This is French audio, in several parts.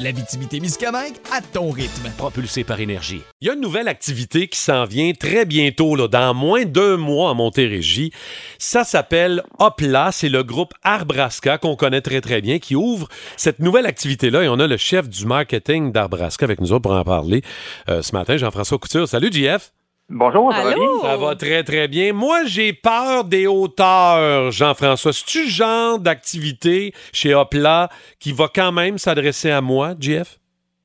L'Abitibi-Témiscamingue à ton rythme. Propulsé par énergie. Il y a une nouvelle activité qui s'en vient très bientôt, là, dans moins d'un mois à Montérégie. Ça s'appelle Hopla. C'est le groupe Arbrasca qu'on connaît très très bien qui ouvre cette nouvelle activité-là. Et on a le chef du marketing d'Arbrasca avec nous pour en parler euh, ce matin, Jean-François Couture. Salut, JF. Bonjour, ça va bien? Ça va très très bien. Moi, j'ai peur des hauteurs, Jean-François. C'est-tu le genre d'activité chez Hopla qui va quand même s'adresser à moi, JF?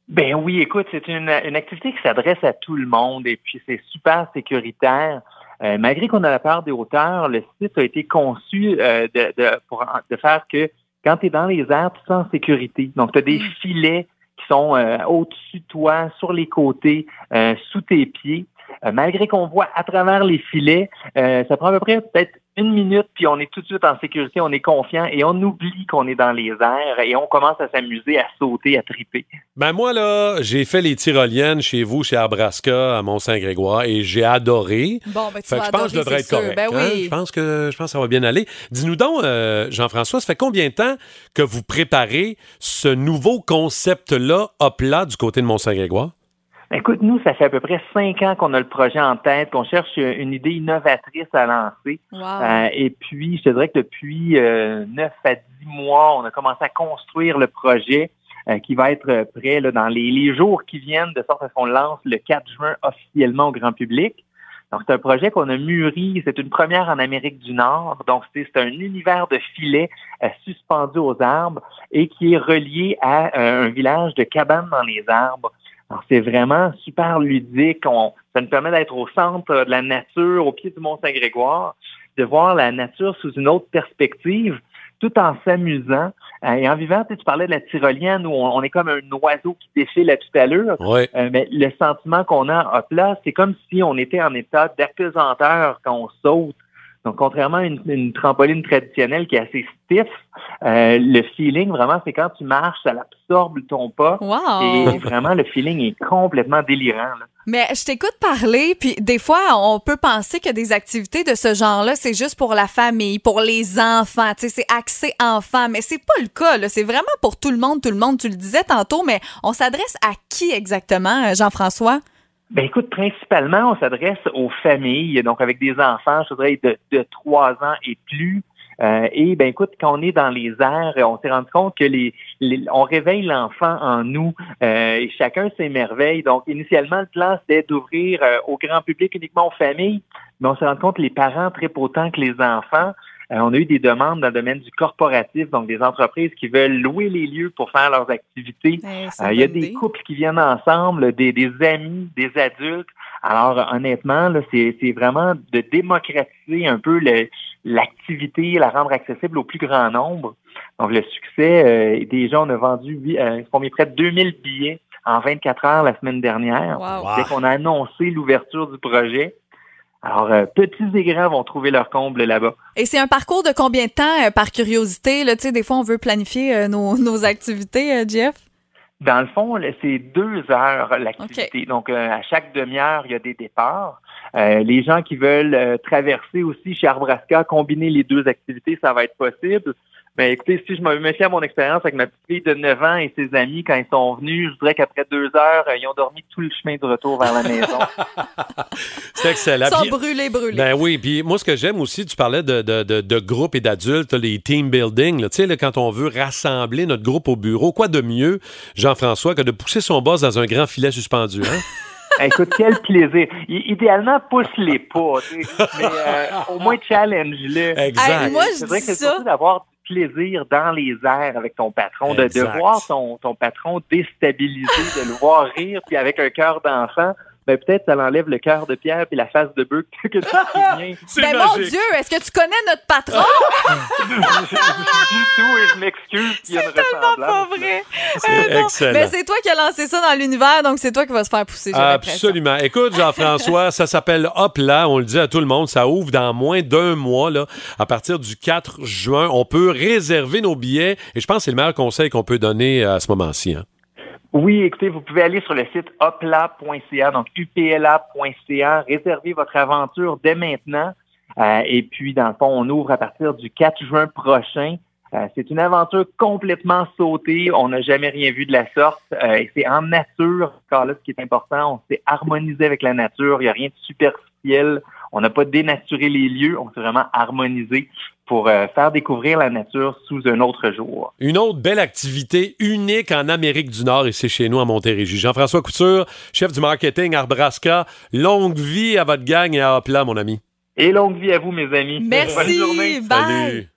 Ben oui, écoute, c'est une, une activité qui s'adresse à tout le monde et puis c'est super sécuritaire. Euh, malgré qu'on a la peur des hauteurs, le site a été conçu euh, de, de, pour, de faire que quand tu es dans les airs, tu te sens en sécurité. Donc, tu as des filets qui sont euh, au-dessus de toi, sur les côtés, euh, sous tes pieds. Euh, malgré qu'on voit à travers les filets, euh, ça prend à peu près peut-être une minute, puis on est tout de suite en sécurité, on est confiant et on oublie qu'on est dans les airs et on commence à s'amuser, à sauter, à triper. Ben moi, là, j'ai fait les tyroliennes chez vous, chez Arbrasca, à Mont-Saint-Grégoire, et j'ai adoré. Bon, ben, tu Fait que je pense que je devrais être sûr. correct. Ben hein? oui. Je pense que je pense que ça va bien aller. Dis-nous donc, euh, Jean-François, ça fait combien de temps que vous préparez ce nouveau concept-là, hop-là, du côté de Mont-Saint-Grégoire? Écoute, nous, ça fait à peu près cinq ans qu'on a le projet en tête, qu'on cherche une idée innovatrice à lancer. Wow. Euh, et puis, je te dirais que depuis euh, 9 à 10 mois, on a commencé à construire le projet euh, qui va être euh, prêt là, dans les, les jours qui viennent, de sorte à ce qu'on lance le 4 juin officiellement au grand public. Donc, c'est un projet qu'on a mûri. C'est une première en Amérique du Nord. Donc, c'est un univers de filets euh, suspendus aux arbres et qui est relié à euh, un village de cabanes dans les arbres. Alors, c'est vraiment super ludique. On, ça nous permet d'être au centre de la nature, au pied du Mont-Saint-Grégoire, de voir la nature sous une autre perspective, tout en s'amusant. Euh, et en vivant, tu, sais, tu parlais de la tyrolienne où on, on est comme un oiseau qui défile à toute allure. Oui. Euh, mais le sentiment qu'on a hop là, c'est comme si on était en état d'apesanteur quand on saute. Donc, contrairement à une, une trampoline traditionnelle qui est assez stiff, euh, le feeling, vraiment, c'est quand tu marches, ça absorbe ton pas. Wow. Et vraiment, le feeling est complètement délirant. là. Mais je t'écoute parler, puis des fois, on peut penser que des activités de ce genre-là, c'est juste pour la famille, pour les enfants, tu sais, c'est axé enfants, mais c'est pas le cas, là. C'est vraiment pour tout le monde, tout le monde. Tu le disais tantôt, mais on s'adresse à qui exactement, euh, Jean-François? Ben écoute, principalement, on s'adresse aux familles, donc avec des enfants, je dirais, de, de 3 ans et plus. Euh, et ben écoute, quand on est dans les airs, on s'est rendu compte que les, les- on réveille l'enfant en nous euh, et chacun s'émerveille. Donc initialement, le plan c'était d'ouvrir euh, au grand public uniquement aux familles, mais on s'est rendu compte que les parents très autant que les enfants. Euh, on a eu des demandes dans le domaine du corporatif, donc des entreprises qui veulent louer les lieux pour faire leurs activités. C'est Euh, Il y a des idée. couples qui viennent ensemble, des, des amis, des adultes. Alors, honnêtement, c'est vraiment de démocratiser un peu l'activité, la rendre accessible au plus grand nombre. Donc, le succès, euh, déjà, on a vendu euh, on mis près de 2000 billets en 24 heures la semaine dernière. Wow. Dès qu'on a annoncé l'ouverture du projet. Alors, euh, petits et grands vont trouver leur comble là-bas. Et c'est un parcours de combien de temps, euh, par curiosité? Là, tu sais, des fois, on veut planifier euh, nos, nos activités, Jeff. Dans le fond, c'est deux heures l'activité. Donc, à chaque demi-heure, il y a des départs. Les gens qui veulent traverser aussi chez Arbrasca, combiner les deux activités, ça va être possible. Mais écoutez, si je me fie à mon expérience avec ma petite fille de 9 ans et ses amis, quand ils sont venus, je dirais qu'après deux heures, euh, ils ont dormi tout le chemin de retour vers la maison. C'est excellent. Ils sont Puis- brûlés, brûlés. Ben oui, puis moi, ce que j'aime aussi, tu parlais de, de, de, de groupes et d'adultes, les team building, tu sais, quand on veut rassembler notre groupe au bureau, quoi de mieux, Jean-François, que de pousser son boss dans un grand filet suspendu, hein? Écoute, quel plaisir. I- idéalement, pousse-les pas, tu sais. mais euh, au moins challenge-le. Exact. Hey, moi, je C'est vrai dis que c'est ça. surtout d'avoir du plaisir dans les airs avec ton patron, de, de voir ton, ton patron déstabilisé, de le voir rire, puis avec un cœur d'enfant, ben peut-être ça l'enlève le cœur de pierre puis la face de bœuf que tu viens. C'est Ben mon. Dieu, est-ce que tu connais notre patron? du tout et je m'excuse. C'est tellement pas vrai. C'est Euh, excellent. Ben, c'est toi qui as lancé ça dans l'univers, donc c'est toi qui vas se faire pousser. Absolument. Écoute, Jean-François, ça s'appelle Hop là. On le dit à tout le monde. Ça ouvre dans moins d'un mois. Là. À partir du 4 juin, on peut réserver nos billets. Et je pense que c'est le meilleur conseil qu'on peut donner à ce moment-ci. hein. Oui, écoutez, vous pouvez aller sur le site upla.ca, donc upla.ca, réserver votre aventure dès maintenant. Euh, et puis, dans le fond, on ouvre à partir du 4 juin prochain. Euh, c'est une aventure complètement sautée. On n'a jamais rien vu de la sorte. Euh, et c'est en nature. Car là, ce qui est important, on s'est harmonisé avec la nature. Il n'y a rien de superficiel. On n'a pas dénaturé les lieux. On s'est vraiment harmonisé pour euh, faire découvrir la nature sous un autre jour. Une autre belle activité unique en Amérique du Nord et c'est chez nous à Montérégie. Jean-François Couture, chef du marketing Arbrasca. Longue vie à votre gang et à Hop là, mon ami. Et longue vie à vous, mes amis. Bonne Merci. journée. Bye. Salut.